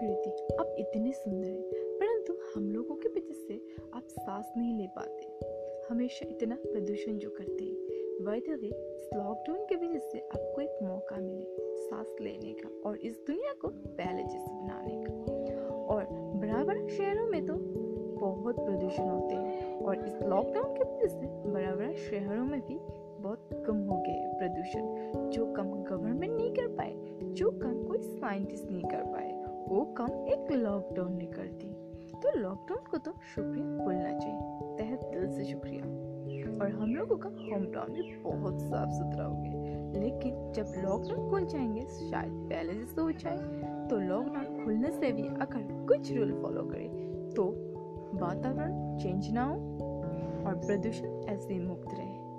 आकृति आप इतने सुंदर हैं, परंतु हम लोगों के वजह से आप सांस नहीं ले पाते। हमेशा इतना प्रदूषण जो करते हैं। बाय द वे लॉकडाउन की वजह से आपको एक मौका मिले सांस लेने का और इस दुनिया को पहले जैसे बनाने का। और बड़ा बड़ा शहरों में तो बहुत प्रदूषण होते हैं और इस लॉकडाउन की वजह से बड़ा बड़ा शहरों में भी बहुत कम हो गए प्रदूषण, जो कम गवर्नमेंट नहीं कर पाए, जो कम कोई साइंटिस्ट नहीं कर पाए। वो कम एक लॉकडाउन ने कर दी तो लॉकडाउन को तो शुक्रिया बोलना चाहिए। तहत दिल से शुक्रिया। और हम लोगों का होम टाउन भी बहुत साफ़ सुथरा हो गया लेकिन जब लॉकडाउन खुल जाएँगे, शायद पहले जैसे हो जाए तो लॉकडाउन खुलने से भी अगर कुछ रूल फॉलो करें तो वातावरण चेंज ना हो और प्रदूषण ऐसे मुक्त रहे।